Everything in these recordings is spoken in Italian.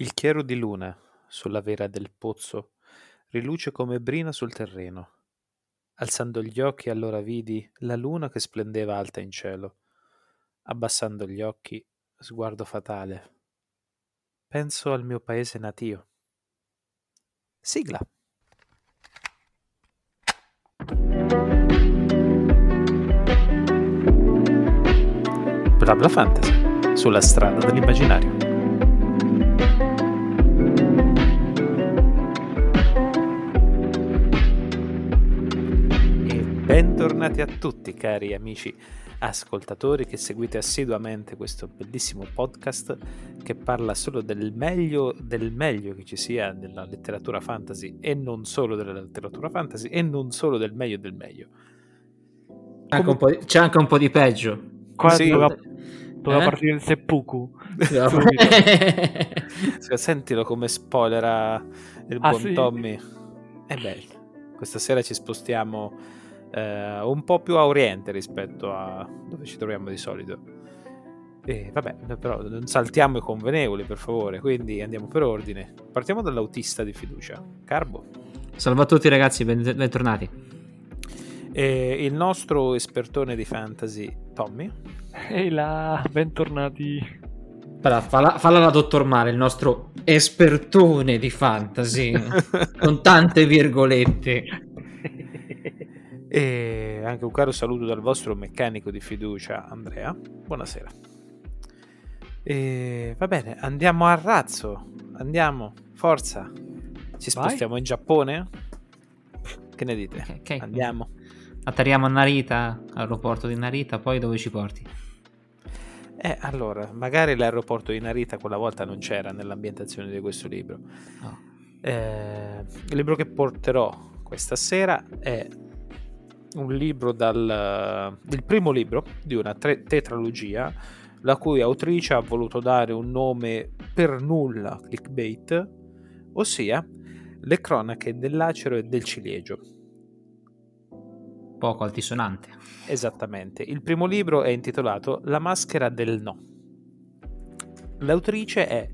Il chiaro di luna sulla vera del pozzo riluce come brina sul terreno. Alzando gli occhi allora vidi la luna che splendeva alta in cielo. Abbassando gli occhi, sguardo fatale. Penso al mio paese natio. Sigla. Blabla Fantasy, sulla strada dell'immaginario. Bentornati a tutti cari amici ascoltatori che seguite assiduamente questo bellissimo podcast che parla solo del meglio del meglio che ci sia nella letteratura fantasy e non solo della letteratura fantasy e non solo del meglio del meglio. Anche Come... di... c'è anche un po' di peggio. Qua sì. doveva, doveva eh? partire il seppuku. Sentilo come spoilera il ah, buon sì? Tommy. E beh, questa sera ci spostiamo eh, un po' più a oriente rispetto a dove ci troviamo di solito. E vabbè, però non saltiamo i convenevoli per favore, quindi andiamo per ordine. Partiamo dall'autista di fiducia, Carbo. Salve a tutti ragazzi, bentornati. E il nostro espertone di fantasy, Tommy. Ehi là, bentornati. Però falla, falla la dottor Mare, il nostro espertone di fantasy, con tante virgolette. E anche un caro saluto dal vostro meccanico di fiducia, Andrea. Buonasera. E va bene, andiamo a razzo. Andiamo, forza. Ci spostiamo Vai. in Giappone? Che ne dite? Okay, okay. Andiamo. Atterriamo a Narita, aeroporto di Narita, poi dove ci porti? Eh, allora, magari l'aeroporto di Narita quella volta non c'era nell'ambientazione di questo libro. Oh. Eh, il libro che porterò questa sera è un libro dal il primo libro di una tre, tetralogia la cui autrice ha voluto dare un nome per nulla clickbait, ossia Le cronache dell'acero e del ciliegio. Poco altisonante. Esattamente. Il primo libro è intitolato La maschera del no. L'autrice è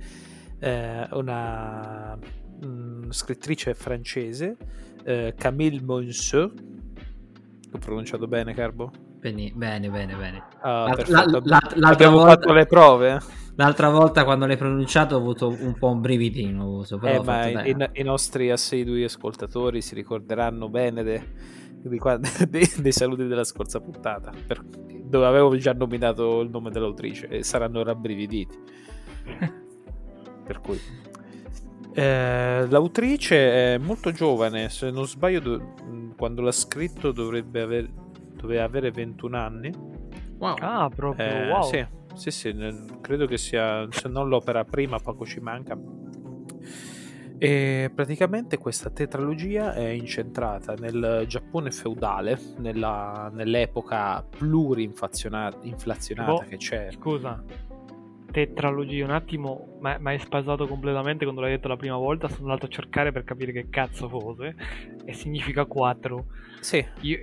eh, una mh, mm, scrittrice francese, eh, Camille Monceau, ho pronunciato bene, Carbo? Bene, bene, bene. bene. Ah, la, la, la, Abbiamo volta, fatto le prove. L'altra volta quando l'hai pronunciato ho avuto un po' un brividino. Avuto, eh, ma i, i, nostri assidui ascoltatori si ricorderanno bene de, de, de, dei saluti della scorsa puntata, per, dove avevo già nominato il nome dell'autrice e saranno rabbrividiti. per cui... Eh, l'autrice è molto giovane, se non sbaglio, do- quando l'ha scritto dovrebbe aver- doveva avere 21 anni. Wow. Ah, proprio, eh, wow. Sì, sì, sì, credo che sia, se non l'opera prima, poco ci manca. E praticamente questa tetralogia è incentrata nel Giappone feudale, nella, nell'epoca plurinflazionata oh, che c'è. Scusa, tetralogia un attimo, ma, ma è spasato completamente quando l'hai detto la prima volta. Sono andato a cercare per capire che cazzo fosse. E significa 4. Sì. Io,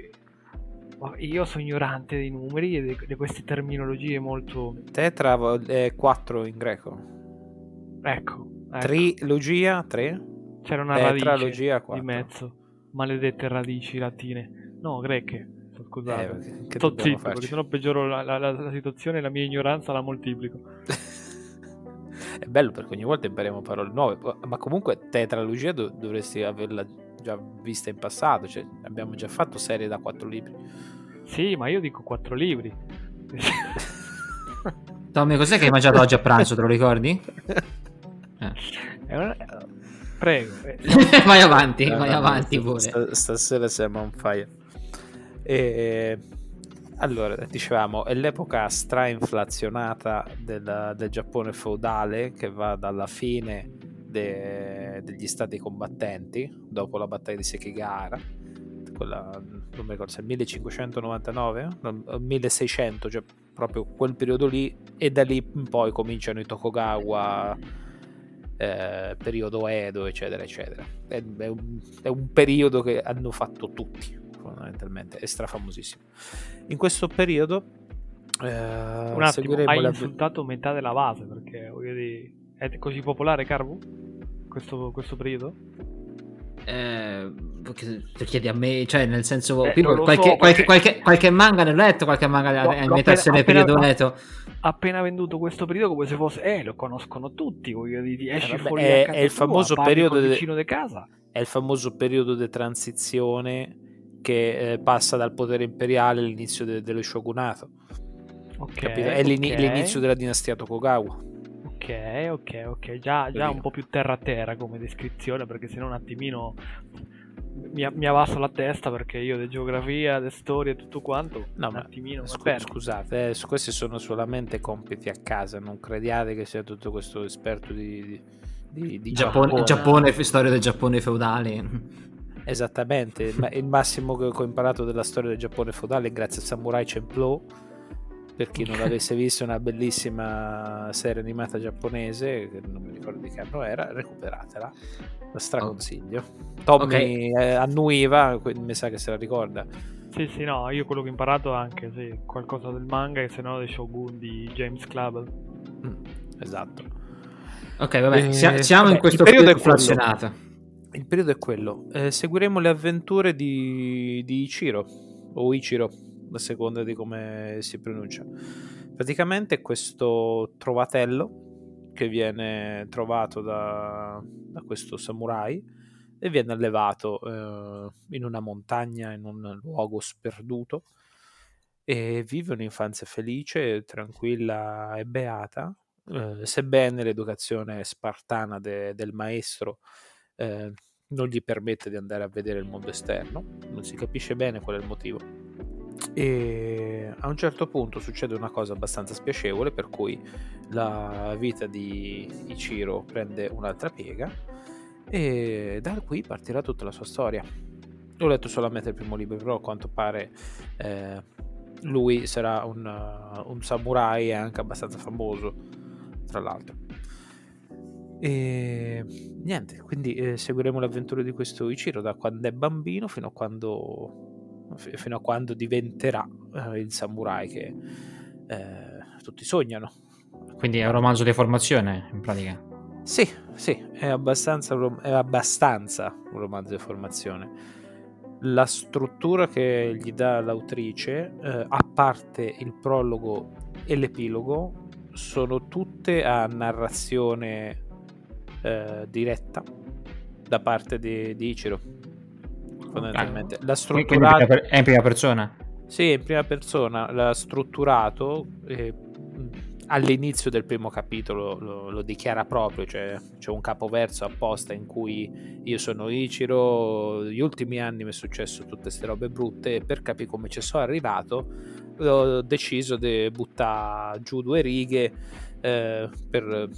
io sono ignorante dei numeri e di queste terminologie molto. Tetra è 4 in greco. Ecco. ecco. Trilogia 3. C'era una radice 4. di mezzo. Maledette radici latine. No, greche scusate. Eh, che Sto zitto, perché sennò peggioro la, la, la, la situazione e la mia ignoranza la moltiplico. È bello perché ogni volta impariamo parole nuove, ma comunque tetralogia dov- dovresti averla già vista in passato, cioè abbiamo già fatto serie da quattro libri. Sì, ma io dico quattro libri. Tommy, cos'è che hai mangiato oggi a pranzo, te lo ricordi? Eh. Prego. Eh. vai avanti, vai avanti pure. stasera siamo on fire. E, allora, dicevamo, è l'epoca strainflazionata del, del Giappone feudale che va dalla fine de, degli stati combattenti dopo la battaglia di Sekigahara quella, non mi ricordo se è 1599 1600 cioè proprio quel periodo lì e da lì in poi cominciano i Tokugawa eh, periodo Edo eccetera eccetera. È, è, un, è un periodo che hanno fatto tutti fondamentalmente, è strafamosissimo. In questo periodo eh, Un attimo, hai la... insultato metà della base perché voglio dire, È così popolare Carvu? Questo, questo periodo? Eh, chiedi a me, cioè nel senso, eh, qualche, so, qualche, qualche, qualche, manga ne letto, qualche manga no, è imitazione appena, periodo neto. Appena venduto questo periodo, come se fosse, eh, lo conoscono tutti. Voglio dire, esci eh, vabbè, fuori è, è il famoso periodo de, vicino di casa. È il famoso periodo di transizione che eh, passa dal potere imperiale all'inizio de, dello shogunato. Okay, È okay. l'inizio della dinastia Tokugawa. Ok, ok, ok. Già, già un po' più terra a terra come descrizione, perché se no un attimino mi, mi avvasso la testa perché io di geografia, di storia e tutto quanto. No, un attimino. Scu- scusate, eh, questi sono solamente compiti a casa. Non crediate che sia tutto questo esperto di, di, di Giappone, Giappone, Giappone, storia del Giappone feudale. Esattamente, il massimo che ho imparato della storia del Giappone feudale è grazie a Samurai Champloo per chi non l'avesse visto, una bellissima serie animata giapponese, che non mi ricordo di che anno era, recuperatela, la straconsiglio. Tommy okay. eh, annuiva, mi sa che se la ricorda. Sì, sì, no, io quello che ho imparato anche, sì, qualcosa del manga e se no dei Shogun di James Club. Mm, esatto. Ok, vabbè, eh, siamo vabbè, in questo periodo inflazionato. Il periodo è quello. Eh, seguiremo le avventure di, di Ichiro, o Ichiro, a seconda di come si pronuncia. Praticamente questo trovatello che viene trovato da, da questo samurai e viene allevato eh, in una montagna, in un luogo sperduto e vive un'infanzia felice, tranquilla e beata, eh, sebbene l'educazione spartana de, del maestro eh, non gli permette di andare a vedere il mondo esterno, non si capisce bene qual è il motivo e a un certo punto succede una cosa abbastanza spiacevole per cui la vita di Ichiro prende un'altra piega e da qui partirà tutta la sua storia. Ho letto solamente il primo libro, però a quanto pare eh, lui sarà un, un samurai anche abbastanza famoso, tra l'altro. E niente, quindi eh, seguiremo le avventure di questo Ichiro da quando è bambino fino a quando fino a quando diventerà eh, il samurai che eh, tutti sognano. Quindi è un romanzo di formazione in pratica? Sì, sì, è abbastanza, è abbastanza un romanzo di formazione. La struttura che gli dà l'autrice, eh, a parte il prologo e l'epilogo, sono tutte a narrazione eh, diretta da parte di, di Ichiro fondamentalmente. L'ha strutturato... È in prima persona? Sì, in prima persona. L'ha strutturato eh, all'inizio del primo capitolo, lo, lo, dichiara proprio, cioè c'è un capoverso apposta in cui io sono Ichiro, gli ultimi anni mi è successo tutte queste robe brutte e per capire come ci sono arrivato ho deciso di buttare giù due righe eh, per,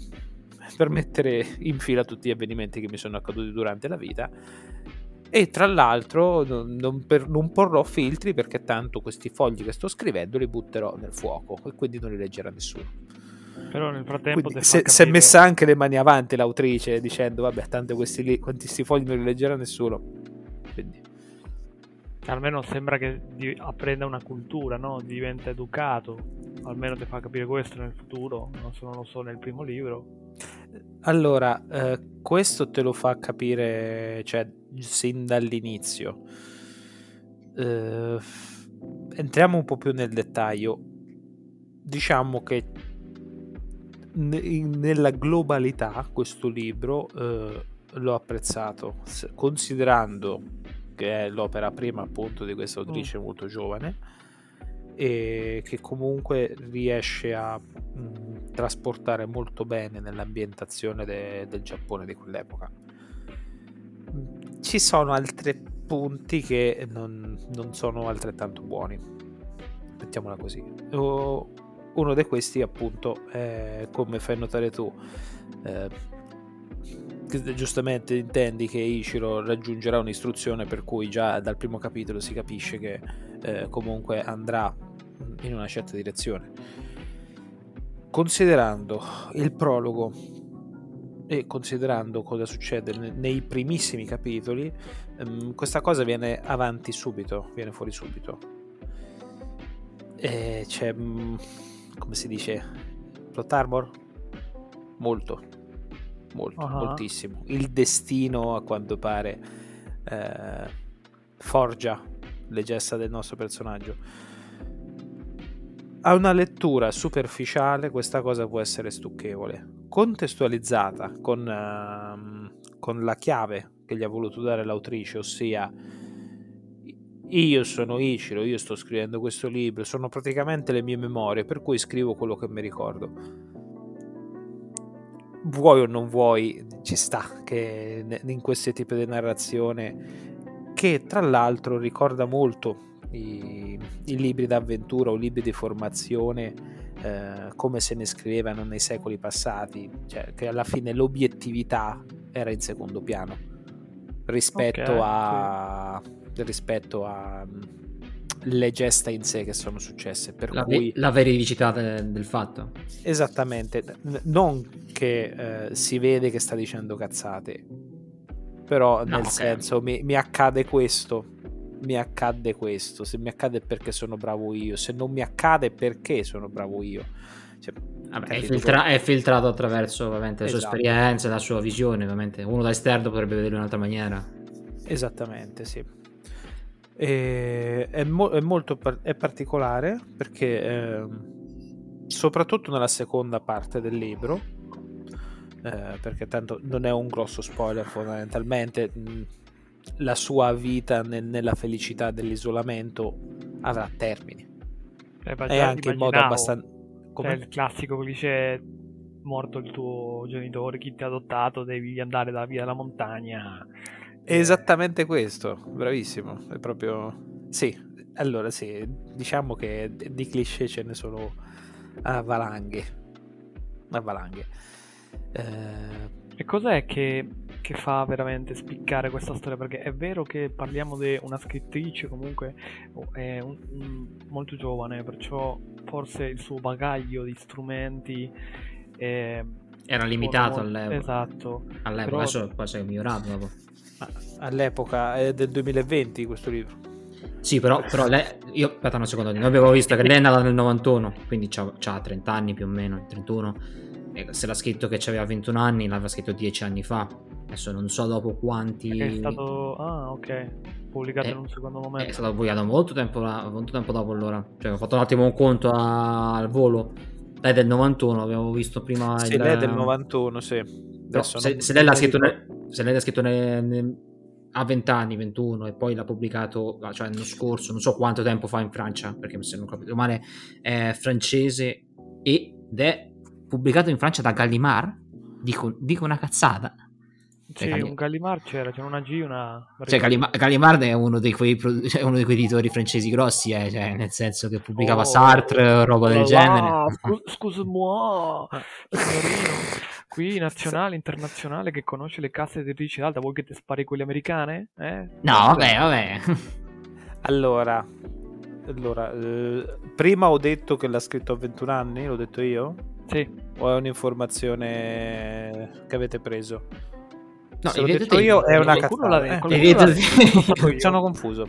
per mettere in fila tutti gli avvenimenti che mi sono accaduti durante la vita e tra l'altro non, per, non, porrò filtri perché tanto questi fogli che sto scrivendo li butterò nel fuoco e quindi non li leggerà nessuno. Però nel frattempo se, si è messa anche le mani avanti l'autrice dicendo vabbè tanto questi, questi fogli non li leggerà nessuno. Almeno sembra che apprenda una cultura, no? diventa educato, almeno ti fa capire questo nel futuro, non so, non lo so nel primo libro. Allora, eh, questo te lo fa capire, cioè, sin dall'inizio. Eh, entriamo un po' più nel dettaglio. Diciamo che n- nella globalità questo libro eh, l'ho apprezzato, considerando che è l'opera prima appunto di questa autrice mm. molto giovane e che comunque riesce a mh, mm, trasportare molto bene nell'ambientazione de- del Giappone di quell'epoca. Ci sono altri punti che non, non sono altrettanto buoni, mettiamola così. O, uno di questi appunto è come fai notare tu eh, giustamente intendi che Ichiro raggiungerà un'istruzione per cui già dal primo capitolo si capisce che eh, comunque andrà in una certa direzione. Considerando il prologo e considerando cosa succede nei primissimi capitoli, ehm, questa cosa viene avanti subito, viene fuori subito. E c'è, mm, come si dice, plot armor? Molto. Molto, uh-huh. moltissimo. Il destino, a quanto pare, eh, forgia le gesta del nostro personaggio. A una lettura superficiale questa cosa può essere stucchevole. Contestualizzata con, uh, con la chiave che gli ha voluto dare l'autrice, ossia io sono Ichiro, io sto scrivendo questo libro, sono praticamente le mie memorie, per cui scrivo quello che mi ricordo. Vuoi o non vuoi, ci sta che in questi tipi di narrazione, che tra l'altro ricorda molto i, i libri d'avventura o libri di formazione eh, come se ne scrivevano nei secoli passati, cioè che alla fine l'obiettività era in secondo piano rispetto okay, a... Sì. rispetto alle mm, gesta in sé che sono successe. Per la, cui... la veridicità de- del fatto. Esattamente, non che eh, si vede che sta dicendo cazzate, però no, nel okay. senso mi, mi accade questo, mi accade questo, se mi accade è perché sono bravo io, se non mi accade è perché sono bravo io. Cioè, Vabbè, è, filtra- è, filtrato attraverso ovviamente le esatto. sue esperienze, la sua visione, ovviamente. Uno da esterno potrebbe vederlo in un'altra maniera. Esattamente, sì. E è, mo- è molto par- è particolare perché eh, soprattutto nella seconda parte del libro eh, perché tanto non è un grosso spoiler fondamentalmente la sua vita nel- nella felicità dell'isolamento avrà termini. Eh, è anche in modo abbastanza come? Il classico che dice morto il tuo genitore chi ti ha adottato devi andare dalla via della montagna esattamente questo, bravissimo. È proprio. Sì, allora sì, diciamo che di cliché ce ne sono a valanghe. A valanghe. Eh... E cos'è che, che, fa veramente spiccare questa storia? Perché è vero che parliamo di una scrittrice, comunque è un, un, molto giovane, perciò forse il suo bagaglio di strumenti. È, era limitato molto... all'epoca. Esatto. All'epoca, Però... adesso poi si è migliorato dopo all'epoca è del 2020 questo libro. Sì, però, però lei, io aspetta un secondo, noi abbiamo visto che lei è nata nel 91, quindi ha 30 anni più o meno, 31. E se l'ha scritto che aveva 21 anni, l'aveva scritto 10 anni fa. Adesso non so dopo quanti. È stato. Ah, ok. Pubblicato è, in un secondo momento. È stato pubblicato molto tempo, molto tempo dopo allora. Cioè, ho fatto un attimo un conto al volo. Lei è del 91, abbiamo visto prima. Sì, il... lei è del 91, sì. Adesso se, se, lei l'ha scritto, nel, se lei l'ha scritto nel, nel, a 20 anni, 21 e poi l'ha pubbicato cioè l'anno scorso, non so quanto tempo fa in Francia, perché se non capito male è francese ed è pubblicato in Francia da Gallimard, dico, dico una cazzata. Cioè, sì, un Gallimard c'era, c'era una G, una... Cioè, Gallimard, Gallimard è uno dei quei, cioè, uno di quei editori francesi grossi, eh, cioè, nel senso che pubblicava oh, Sartre, roba del genere. Scusa-moi, signorino qui nazionale, internazionale che conosce le casse editrici d'alta, vuoi che ti spari quelle americane? Eh? No, vabbè, vabbè. allora, allora eh, prima ho detto che l'ha scritto a 21 anni, l'ho detto io? Sì. O è un'informazione che avete preso? No, Se l'ho detto io è una cazzata. Eh, sono confuso.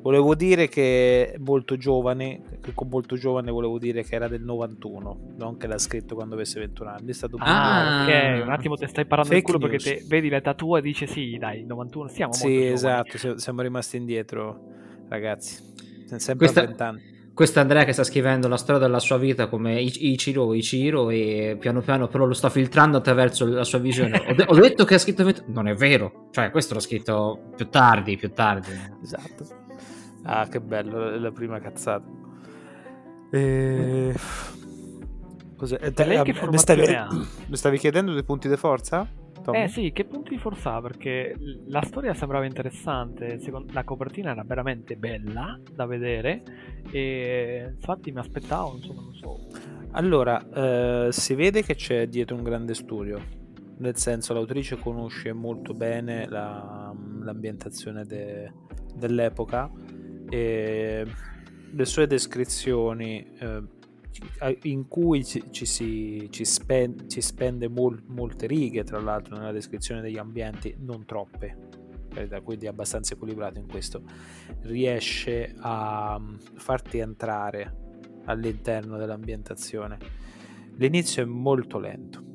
Volevo dire che molto giovane, che con molto giovane volevo dire che era del 91, non che l'ha scritto quando avesse 21 anni. È stato ah, ok, un attimo ti stai parlando del culo perché te, vedi l'età tua e dice sì, dai, 91, siamo Sì, esatto, giovani. siamo rimasti indietro, ragazzi. Sempre Questa... a 20 anni questo è Andrea che sta scrivendo la storia della sua vita come Ichiro, Ichiro e piano piano però lo sta filtrando attraverso la sua visione. Ho, de- ho detto che ha scritto... Non è vero, cioè questo l'ho scritto più tardi, più tardi. Esatto. Ah, che bello, la prima cazzata. E... Cos'è? Te, lei che ah, mi stavi, mi stavi chiedendo dei punti di forza? Tom? Eh sì, che punti di forza ha? Perché la storia sembrava interessante, secondo... la copertina era veramente bella da vedere e infatti mi aspettavo, insomma, non so. Allora, eh, si vede che c'è dietro un grande studio, nel senso l'autrice conosce molto bene la, l'ambientazione de, dell'epoca e le sue descrizioni eh, in cui ci, ci si ci, spende, ci spende mol, molte righe tra l'altro nella descrizione degli ambienti non troppe quindi è abbastanza equilibrato in questo riesce a mm, farti entrare all'interno dell'ambientazione l'inizio è molto lento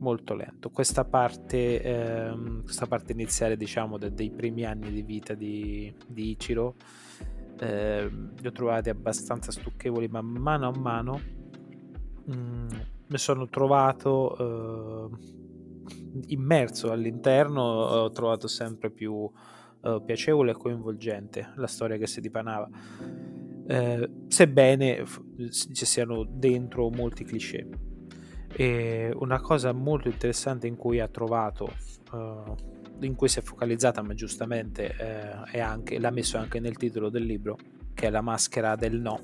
molto lento. Questa parte, ehm, questa parte iniziale, diciamo, de- dei primi anni di vita di, di Ichiro, eh, li ho trovati abbastanza stucchevoli, ma mano a mano mh, mm, mi sono trovato eh, immerso all'interno, ho trovato sempre più eh, piacevole e coinvolgente la storia che si dipanava. Eh, sebbene ci siano dentro molti cliché. E una cosa molto interessante in cui ha trovato, uh, in cui si è focalizzata, ma giustamente eh, è anche, l'ha messo anche nel titolo del libro, che è la maschera del no.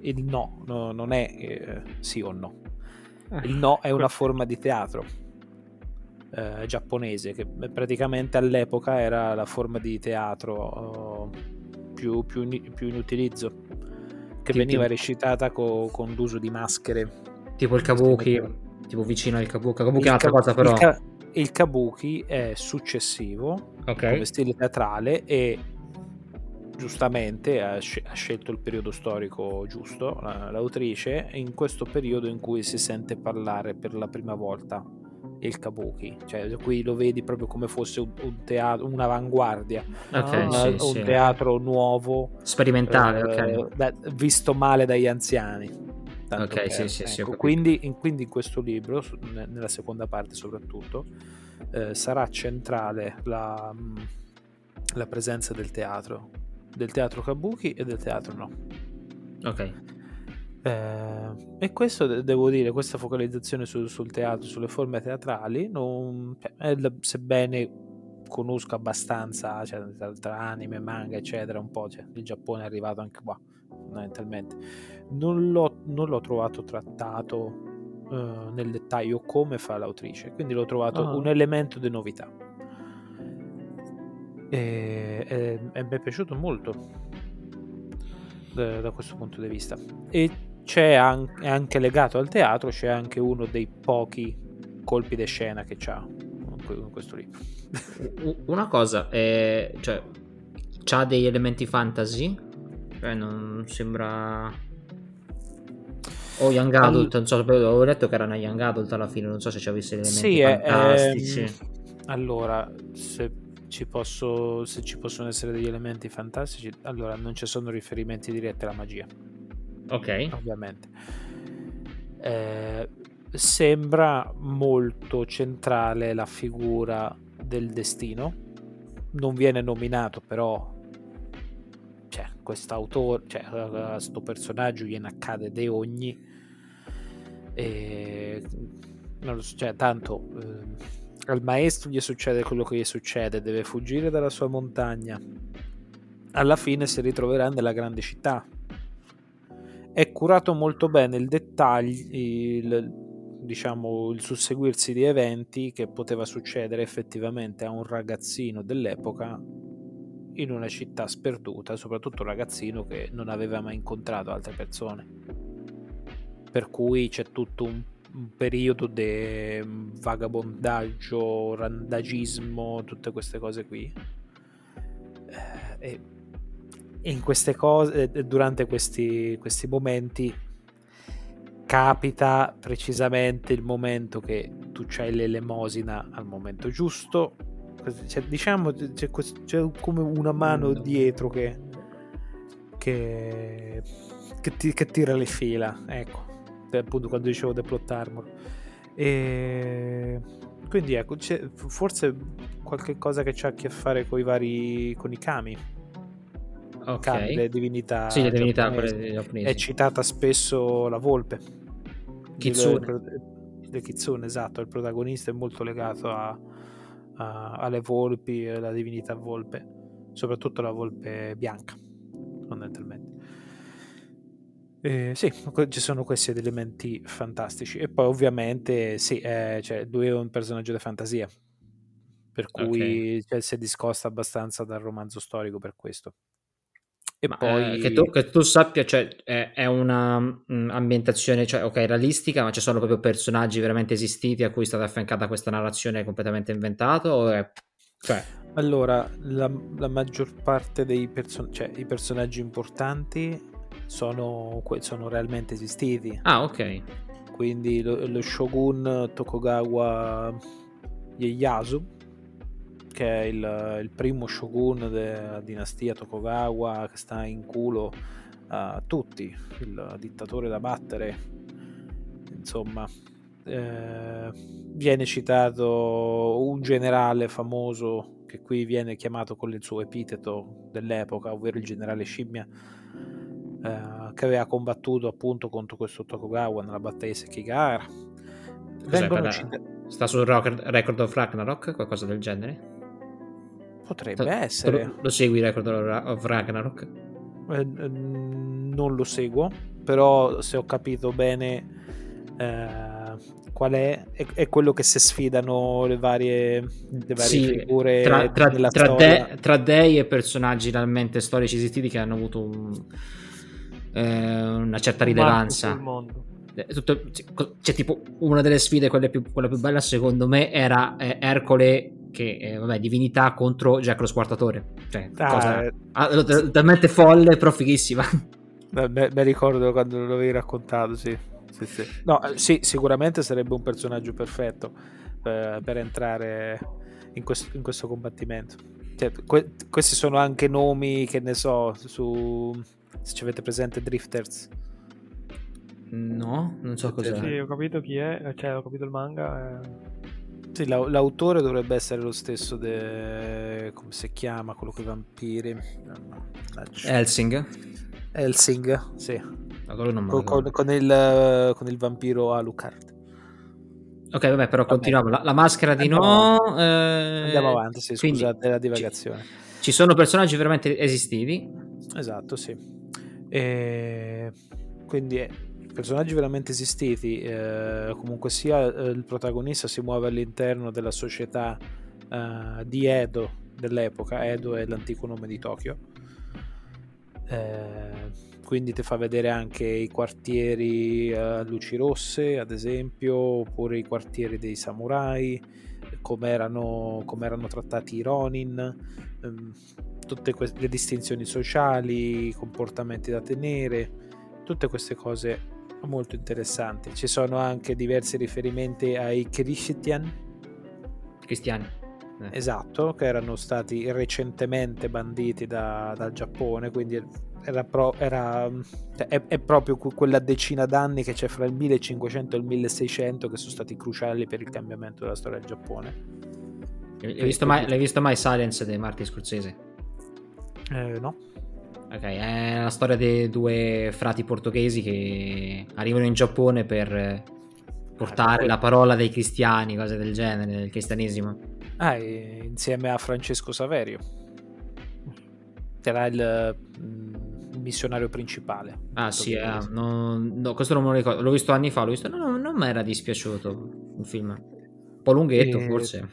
Il no, no non è eh, sì o no. Il no è una forma di teatro eh, giapponese che praticamente all'epoca era la forma di teatro uh, più, più, più, in utilizzo, che tipo, veniva recitata co- con l'uso di maschere Tipo il kabuki, tipo vicino al kabuki. Kabuki è un'altra cosa però. Il, ka- il, kabuki è successivo okay. come stile teatrale e giustamente ha, sc- ha, scelto il periodo storico giusto, l'autrice, in questo periodo in cui si sente parlare per la prima volta il kabuki, cioè qui lo vedi proprio come fosse un, un teatro, un'avanguardia, okay, una, sì, un sì. teatro nuovo, sperimentale, eh, okay. da, visto male dagli anziani. Tanto ok, sì, sì, sì, ecco, quindi, in, quindi, in, questo libro, nella seconda parte soprattutto, eh, sarà centrale la, mm, la, presenza del teatro, del teatro kabuki e del teatro no. Ok. Eh, e questo devo dire, questa focalizzazione sul, sul teatro, sulle forme teatrali, non, cioè, sebbene conosco abbastanza cioè, tra anime, manga, eccetera, un po', cioè, il Giappone è arrivato anche qua fondamentalmente. Non l'ho, non l'ho trovato trattato uh, nel dettaglio come fa l'autrice, quindi l'ho trovato oh. un elemento di novità. E, e, e mi è piaciuto molto da, da, questo punto di vista. E c'è anche, anche legato al teatro, c'è anche uno dei pochi colpi di scena che c'ha in questo libro. Una cosa, è, cioè, c'ha degli elementi fantasy cioè non sembra... O Young Adult, All... non so, avevo detto che era una Young Adult alla fine, non so se ci avesse elementi sì, fantastici. Ehm... Allora, se ci, posso, se ci possono essere degli elementi fantastici, allora non ci sono riferimenti diretti alla magia. Ok. Ovviamente. Eh, sembra molto centrale la figura del destino. Non viene nominato, però quest'autore, cioè a questo personaggio gliene accade dei ogni e non lo so, cioè tanto eh, al maestro gli succede quello che gli succede, deve fuggire dalla sua montagna. Alla fine si ritroverà nella grande città. È curato molto bene il dettaglio, il, diciamo, il susseguirsi di eventi che poteva succedere effettivamente a un ragazzino dell'epoca in una città sperduta, soprattutto un ragazzino che non aveva mai incontrato altre persone. Per cui c'è tutto un, periodo di vagabondaggio, randagismo, tutte queste cose qui. Eh, e in queste cose, durante questi, questi momenti, capita precisamente il momento che tu c'hai l'elemosina al momento giusto cioè, diciamo c'è, c'è, come una mano dietro che, che, che, ti, che tira le fila ecco. Appunto quando dicevo The Plot Armor. E quindi ecco c'è forse qualche cosa che c'ha a che fare con i vari con i kami. Ok. Kami, le divinità sì le divinità giapponesi. è citata spesso la volpe. Kitsune. Il, Kitsune esatto il protagonista è molto legato a a, alle volpi, alla divinità volpe, soprattutto la volpe bianca, fondamentalmente. Eh, sì, ci sono questi elementi fantastici. E poi ovviamente sì, eh, cioè, lui è un personaggio di fantasia, per cui okay. cioè, si discosta abbastanza dal romanzo storico per questo. E ma, poi... Eh, che, tu, che, tu, sappia, cioè, è, è una um, ambientazione, cioè, ok, realistica, ma ci sono proprio personaggi veramente esistiti a cui è stata affiancata questa narrazione completamente inventata? O è... Cioè... Allora, la, la, maggior parte dei person- cioè, i personaggi importanti sono, sono realmente esistiti. Ah, ok. quindi lo, lo shogun Tokugawa Ieyasu, che è il, il primo shogun della dinastia Tokugawa che sta in culo a tutti, il dittatore da battere, insomma. Eh, viene citato un generale famoso che qui viene chiamato con il suo epiteto dell'epoca, ovvero il generale Scimmia, eh, che aveva combattuto appunto contro questo Tokugawa nella battaglia di Sekigahara. Vengono cita- Sta sul Record of Ragnarok, qualcosa del genere? Potrebbe T- essere. Lo, lo segui Record of Ragnarok? Eh, non lo seguo, però se ho capito bene eh, qual è, è, è, quello che si sfidano le varie, le varie sì, figure tra, tra, tra, de, tra, dei e personaggi realmente storici esistiti che hanno avuto un, eh, una certa rilevanza. Eh, tutto, c'è tipo una delle sfide, quella più, quella più bella secondo me, era eh, Ercole che eh, vabbè, divinità contro Jack lo squartatore. Cioè, ah, cosa eh... ah, talmente folle, però fighissima. Mi ricordo quando lo avevi raccontato, sì. Sì, sì. No, eh, sì, sicuramente sarebbe un personaggio perfetto eh, per entrare in questo, in questo combattimento. Cioè, que- questi sono anche nomi che ne so, su, se ci avete presente Drifters. No, non so cos'è. Sì, ho capito chi è, cioè ho capito il manga. Eh... Sì, la- l'autore dovrebbe essere lo stesso de... come si chiama quello con i vampiri? Helsing. Helsing, sì. Con, con, con, il, con il vampiro Alucard. Ok, vabbè, però vabbè. continuiamo. La, la, maschera di andiamo, no. Eh... Andiamo avanti, sì, Quindi, scusate la divagazione. Ci, ci, sono personaggi veramente esistiti? Esatto, sì. E... Quindi eh, personaggi veramente esistiti, eh, comunque sia eh, il protagonista si muove all'interno della società eh, di Edo dell'epoca, Edo è l'antico nome di Tokyo, eh, quindi ti fa vedere anche i quartieri a luci rosse ad esempio, oppure i quartieri dei samurai, come erano, trattati i Ronin, ehm, tutte queste, le distinzioni sociali, i comportamenti da tenere, tutte queste cose molto interessanti. Ci sono anche diversi riferimenti ai Christian. Cristiani. Eh. Esatto, che erano stati recentemente banditi da, dal Giappone, quindi era, pro, era cioè, è, è, proprio quella decina d'anni che c'è fra il 1500 e il 1600 che sono stati cruciali per il cambiamento della storia del Giappone. L'hai visto, mai, l'hai visto mai Silence di Martin Scorsese? Eh, no. Ok, è la storia dei due frati portoghesi che arrivano in Giappone per portare la parola dei cristiani, cose del genere, del cristianesimo. Ah, insieme a Francesco Saverio. Era il, mm, missionario principale. Ah sì, eh, no, no, questo non me lo ricordo, l'ho visto anni fa, l'ho visto, no, no, non mi era dispiaciuto il film. Un po' lunghetto e... forse.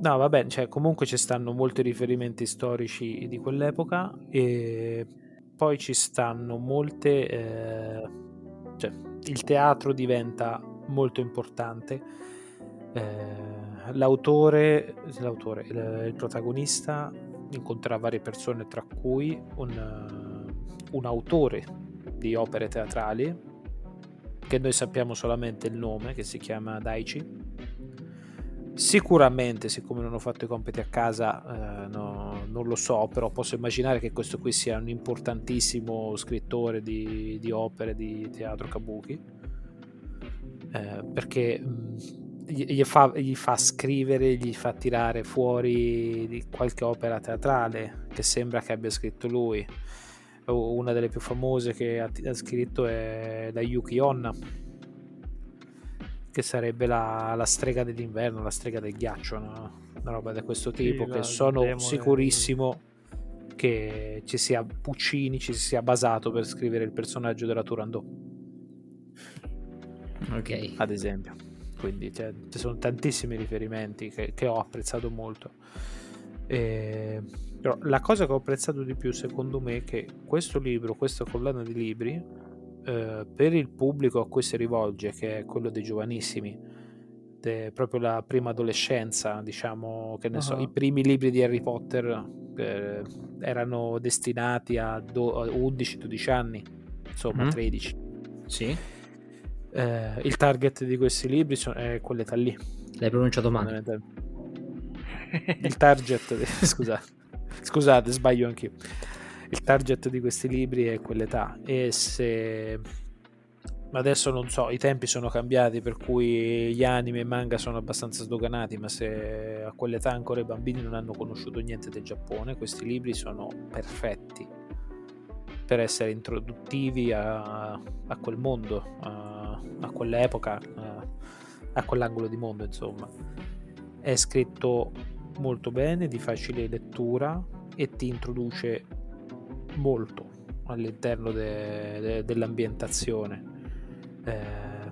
No, vabbè, cioè, comunque ci stanno molti riferimenti storici di quell'epoca e poi ci stanno molte... Eh, cioè, il teatro diventa molto importante. Eh, l'autore, l'autore il, il, protagonista incontra varie persone, tra cui un, un autore di opere teatrali, che noi sappiamo solamente il nome, che si chiama Daichi Sicuramente, siccome non ho fatto i compiti a casa, eh, no, non lo so, però posso immaginare che questo qui sia un importantissimo scrittore di, di opere di teatro kabuki, eh, perché mh, gli, fa, gli, fa, scrivere, gli fa tirare fuori qualche opera teatrale che sembra che abbia scritto lui. Una delle più famose che ha, scritto è la Yuki Onna che sarebbe la, la, strega dell'inverno, la strega del ghiaccio, no? una roba di questo tipo, sì, che sono sicurissimo che ci sia Puccini, ci sia basato per scrivere il personaggio della Turandot. Ok. Ad esempio. Quindi cioè, ci sono tantissimi riferimenti che, che ho apprezzato molto. E... Però la cosa che ho apprezzato di più, secondo me, è che questo libro, questa collana di libri, eh, per il pubblico a cui si rivolge, che è quello dei giovanissimi, de, proprio la prima adolescenza, diciamo, che ne uh-huh. so, i primi libri di Harry Potter eh, erano destinati a, do- a 11-12 anni, insomma, uh-huh. 13. Sì. Eh, il target di questi libri è quell'età lì. L'hai pronunciato male. Il target, scusate, scusate, sbaglio anch'io. Il target di questi libri è quell'età e se adesso non so, i tempi sono cambiati per cui gli anime e manga sono abbastanza sdoganati, ma se a quell'età ancora i bambini non hanno conosciuto niente del Giappone, questi libri sono perfetti per essere introduttivi a, a quel mondo, a, a quell'epoca, a, a quell'angolo di mondo, insomma. È scritto molto bene, di facile lettura e ti introduce molto all'interno de, de, dell'ambientazione eh,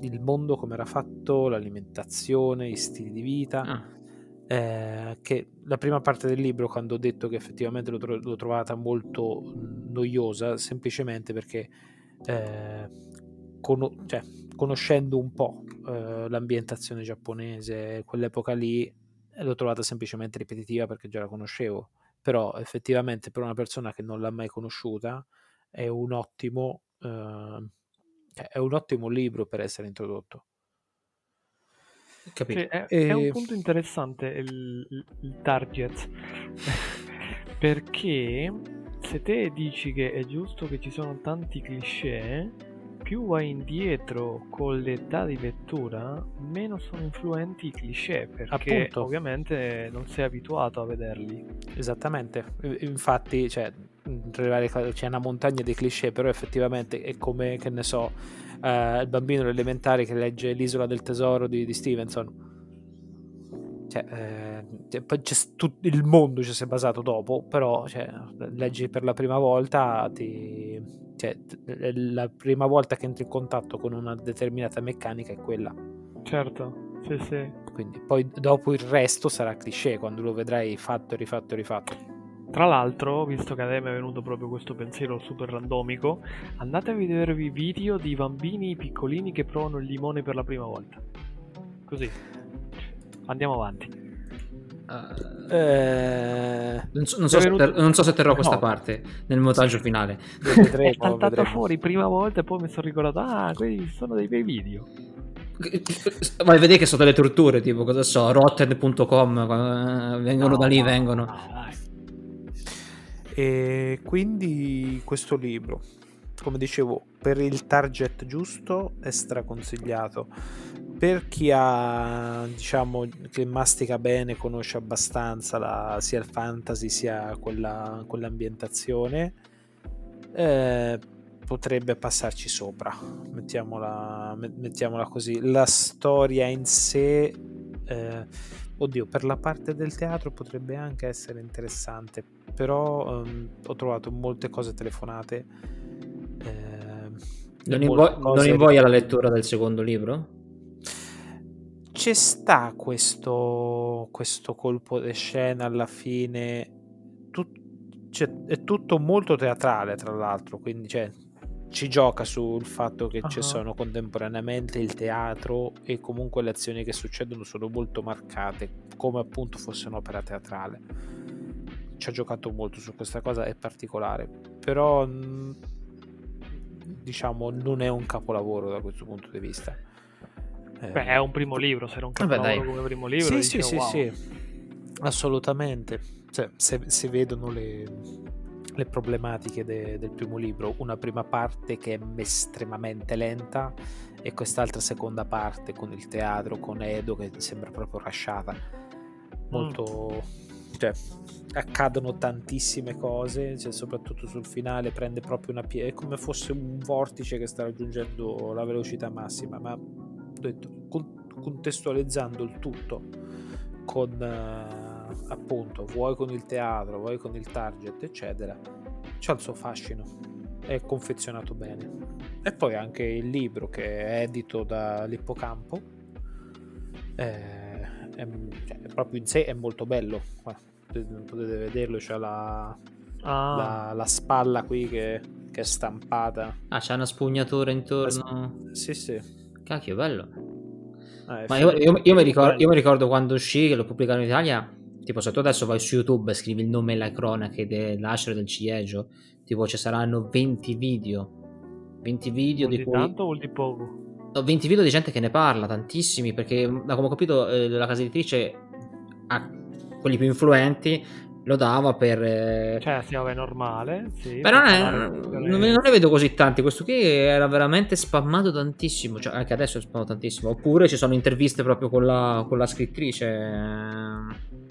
il mondo come era fatto, l'alimentazione, i stili di vita. Ah. Eh, che la prima parte del libro, quando ho detto che effettivamente l'ho, tro- l'ho trovata molto noiosa, semplicemente perché eh, con- cioè, conoscendo un po' eh, l'ambientazione giapponese, quell'epoca lì, l'ho trovata semplicemente ripetitiva perché già la conoscevo. Però effettivamente per una persona che non l'ha mai conosciuta è un ottimo eh, è un ottimo libro per essere introdotto. Sì, è, e... è, un punto interessante il, il target perché se te dici che è giusto che ci sono tanti cliché più vai indietro con l'età di lettura meno sono influenti i cliché perché Appunto. ovviamente non sei abituato a vederli esattamente infatti cioè, c'è una montagna di cliché, però effettivamente è come, che ne so, uh, il bambino elementare che legge L'isola del tesoro di, di Stevenson. Cioè, eh, poi tut- il mondo ci si è basato dopo, però cioè, leggi per la prima volta, ti, cioè, la prima volta che entri in contatto con una determinata meccanica è quella. Certo, sì, sì. Quindi poi dopo il resto sarà cliché quando lo vedrai fatto rifatto rifatto. Tra l'altro, visto che a me è venuto proprio questo pensiero super randomico, andate a vedervi video di bambini piccolini che provano il limone per la prima volta. Così. Andiamo avanti. Uh, eh... non, so, non, so venuto... ter- non, so, se terrò questa no. parte nel montaggio sì. finale. Vedremo, è saltata fuori prima volta e poi mi sono ricordato, ah, questi sono dei bei video. Vai a vedere che sono delle torture, tipo, cosa so, rotten.com, eh, vengono no, da lì, no, vengono. No, e quindi questo libro, come dicevo, per il target giusto è straconsigliato. Per chi ha, diciamo, che mastica bene, conosce abbastanza la, sia il fantasy sia quella, quell'ambientazione, eh, potrebbe passarci sopra. Mettiamola, mettiamola, così. La storia in sé, eh, oddio, per la parte del teatro potrebbe anche essere interessante però um, ho trovato molte cose telefonate. Eh, non, invo- non invoglia la lettura del secondo libro? Ci sta questo, questo colpo di scena alla fine. Tut- cioè, è tutto molto teatrale, tra l'altro, quindi cioè, ci gioca sul fatto che uh-huh. ci sono contemporaneamente il teatro e comunque le azioni che succedono sono molto marcate, come appunto fosse un'opera teatrale ci ha giocato molto su questa cosa, è particolare, però diciamo non è un capolavoro da questo punto di vista. Beh, è un primo libro, se un capolavoro Vabbè, come primo libro. Sì, dicevo, sì, wow. sì, assolutamente. Cioè, se, se vedono le, le problematiche de, del primo libro, una prima parte che è estremamente lenta e quest'altra seconda parte con il teatro, con Edo che sembra proprio rasciata, molto... Mm cioè, accadono tantissime cose, cioè, soprattutto sul finale prende proprio una piega, è come fosse un vortice che sta raggiungendo la velocità massima, ma detto, contestualizzando il tutto con uh, appunto, vuoi con il teatro, vuoi con il target, eccetera, c'ha il suo fascino, è confezionato bene. E poi anche il libro che è edito dall'Ippocampo. Eh, è, cioè, proprio in sé è molto bello potete vederlo, c'è la, ah. la, la, spalla qui che, che, è stampata. Ah, c'è una spugnatura intorno. Sì, sì. Cacchio, bello. Ah, Ma io, io, io, mi ricordo, io, mi ricordo, quando uscì, che lo pubblicarono in Italia, tipo se tu adesso vai su YouTube e scrivi il nome e la cronache dell'Asher del ciliegio, tipo ci saranno 20 video 20 video vuol di cui... tanto o di poco? Ho 20 video di gente che ne parla, tantissimi, perché da come ho capito eh, la casa editrice a quelli più influenti lo dava per... Eh... Cioè, sì, vabbè, normale. Sì, Però non, è, non, ne vedo così tanti. Questo qui era veramente spammato tantissimo. Cioè, anche adesso è spammato tantissimo. Oppure ci sono interviste proprio con la, con la scrittrice.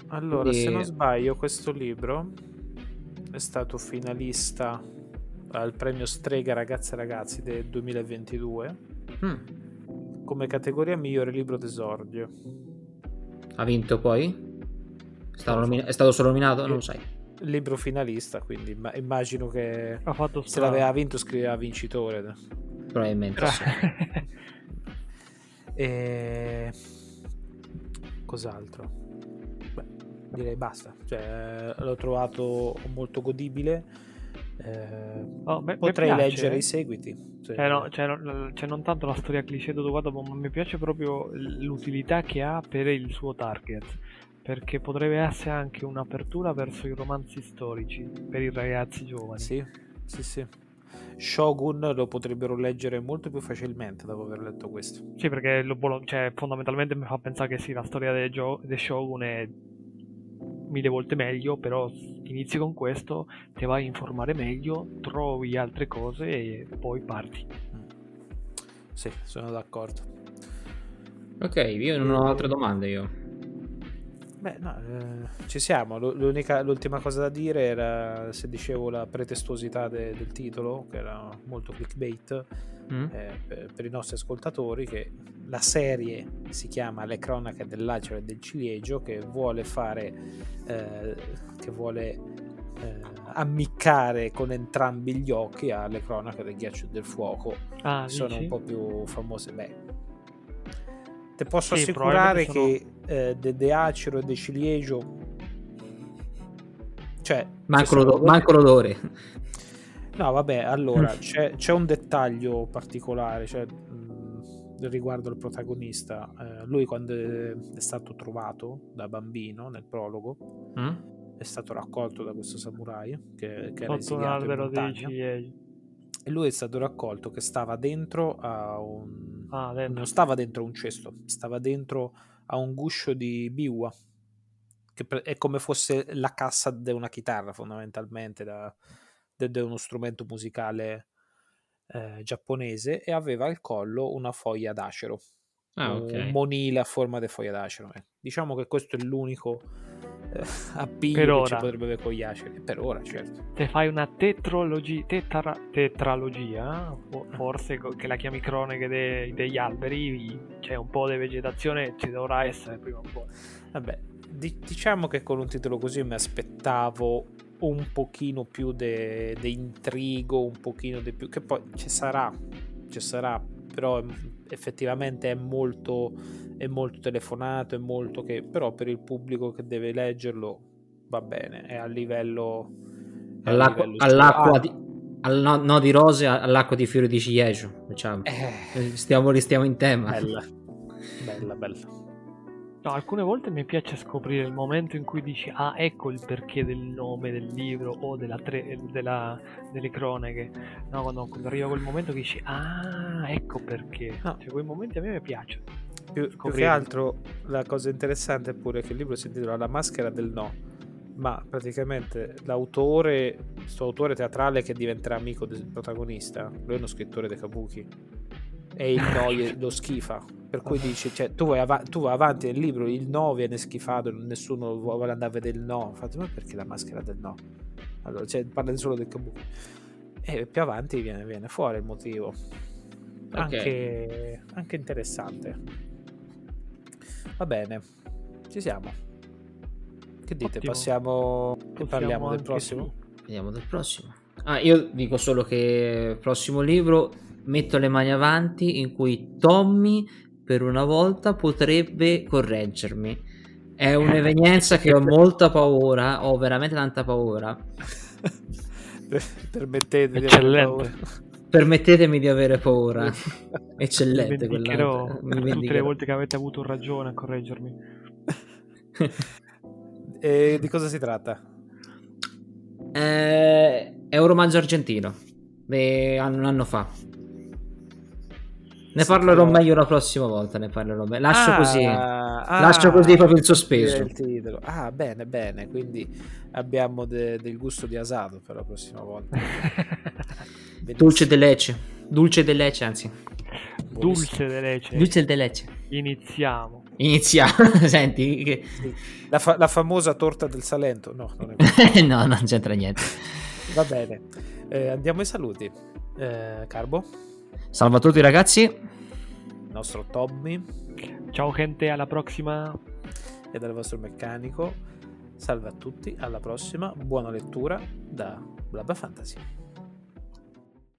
Allora, Quindi... se non sbaglio, questo libro è stato finalista al premio Strega Ragazze e Ragazzi del 2022 mm. come categoria migliore libro d'esordio. Ha vinto poi? Nomin- è stato solo nominato? Non lo sai. Libro finalista, quindi immagino che se l'aveva vinto scriveva vincitore. Probabilmente sì. e... Cos'altro? Beh, direi basta. Cioè, l'ho trovato molto godibile. Eh, oh, beh, potrei piace, leggere eh? i seguiti. Cioè, eh no, cioè, cioè, non tanto la storia cliché dopo, ma mi piace proprio l'utilità che ha per il suo target perché potrebbe essere anche un'apertura verso i romanzi storici per i ragazzi giovani. Sì, sì, sì. Shogun lo potrebbero leggere molto più facilmente dopo aver letto questo. Sì, perché lo, cioè, fondamentalmente mi fa pensare che sì, la storia di Gio- Shogun è mille volte meglio, però inizi con questo, ti vai a informare meglio, trovi altre cose e poi parti. Sì, sono d'accordo. Ok, io non ho altre domande io. Beh, no, eh, ci siamo. L'unica, l'ultima cosa da dire era se dicevo la pretestuosità de, del titolo, che era molto clickbait mm. eh, per, per, i nostri ascoltatori, che la serie si chiama Le cronache del lacero e del ciliegio, che vuole fare, eh, che vuole eh, ammiccare con entrambi gli occhi alle cronache del ghiaccio e del fuoco. Ah, sono un po' più famose. Beh, Te posso sì, assicurare sono... che eh, De, Acero e De Ciliegio cioè manco, l'odore. manco l'odore no vabbè allora c'è, c'è, un dettaglio particolare cioè, mh, riguardo il protagonista eh, lui quando è, è, stato trovato da bambino nel prologo mm? è stato raccolto da questo samurai che, che era un albero di ciliegi e lui è stato raccolto che stava dentro a un... Ah, dentro. non stava dentro un cesto, stava dentro a un guscio di biwa, che è come fosse la cassa di una chitarra fondamentalmente, di uno strumento musicale eh, giapponese, e aveva al collo una foglia d'acero, ah, okay. un monile a forma di foglia d'acero. Eh. Diciamo che questo è l'unico appiglio che ci potrebbe avere con aceri per ora certo. Se fai una tetrologia tetra, tetralogia forse che la chiami croniche de, degli alberi c'è un po' di vegetazione ci dovrà essere prima o poi. Vabbè diciamo che con un titolo così mi aspettavo un pochino più di intrigo un pochino di più che poi ci sarà ci sarà però effettivamente è molto, è molto telefonato, è molto che, però per il pubblico che deve leggerlo va bene, è a livello... È all'acqua, livello all'acqua di, al no, no, di rose, all'acqua di fiori di ciliegio, diciamo. Eh, stiamo, stiamo in tema. Bella, bella, bella. No, alcune volte mi piace scoprire il momento in cui dici ah ecco il perché del nome del libro o della tre, della, delle cronache. No, quando, quando, arriva quel momento che dici ah ecco perché. No. cioè, quei momenti a me mi piacciono più, più, che altro la cosa interessante è pure che il libro si intitola La maschera del no ma praticamente l'autore questo autore teatrale che diventerà amico del protagonista lui è uno scrittore dei kabuki e il no lo schifa. Per cui dice, cioè, tu, vai av- tu vai avanti nel libro, il no viene schifato, nessuno vuole andare a vedere il no. Infatti, ma perché la maschera del no? Allora, cioè, parla solo del kabuki. E più avanti viene, viene fuori il motivo. Anche, okay. anche interessante. Va bene, ci siamo. Che dite? Ottimo. Passiamo. Possiamo parliamo del prossimo? Vediamo del prossimo. Ah, io dico solo che prossimo libro metto le mani avanti in cui Tommy per una volta potrebbe correggermi. È un'evenienza che ho molta paura, ho veramente tanta paura. Permettete di avere paura. Permettetemi di avere paura. Eccellente quella. Tutte le volte che avete avuto ragione a correggermi. e di cosa si tratta? Eh, è un romanzo argentino. Beh, un anno fa Ne parlerò meglio la prossima volta. Ne parlerò me- Lascio ah, così. Ah, Lascio così proprio il sospeso. Il ah, bene, bene. Quindi abbiamo de- del gusto di asato per la prossima volta. Dulce de lecce. Dulce de lecce, anzi. Dulce de lecce. Dulce de lecce. Iniziamo. Iniziamo. Senti. Che... La, fa- la, famosa torta del Salento. No, non, è no, non c'entra niente. Va bene. Eh, andiamo ai saluti. Eh, Carbo. Salve a tutti ragazzi. Il nostro Tommy. Ciao gente, alla prossima. E dal vostro meccanico. Salve a tutti, alla prossima. Buona lettura da Blabba Fantasy.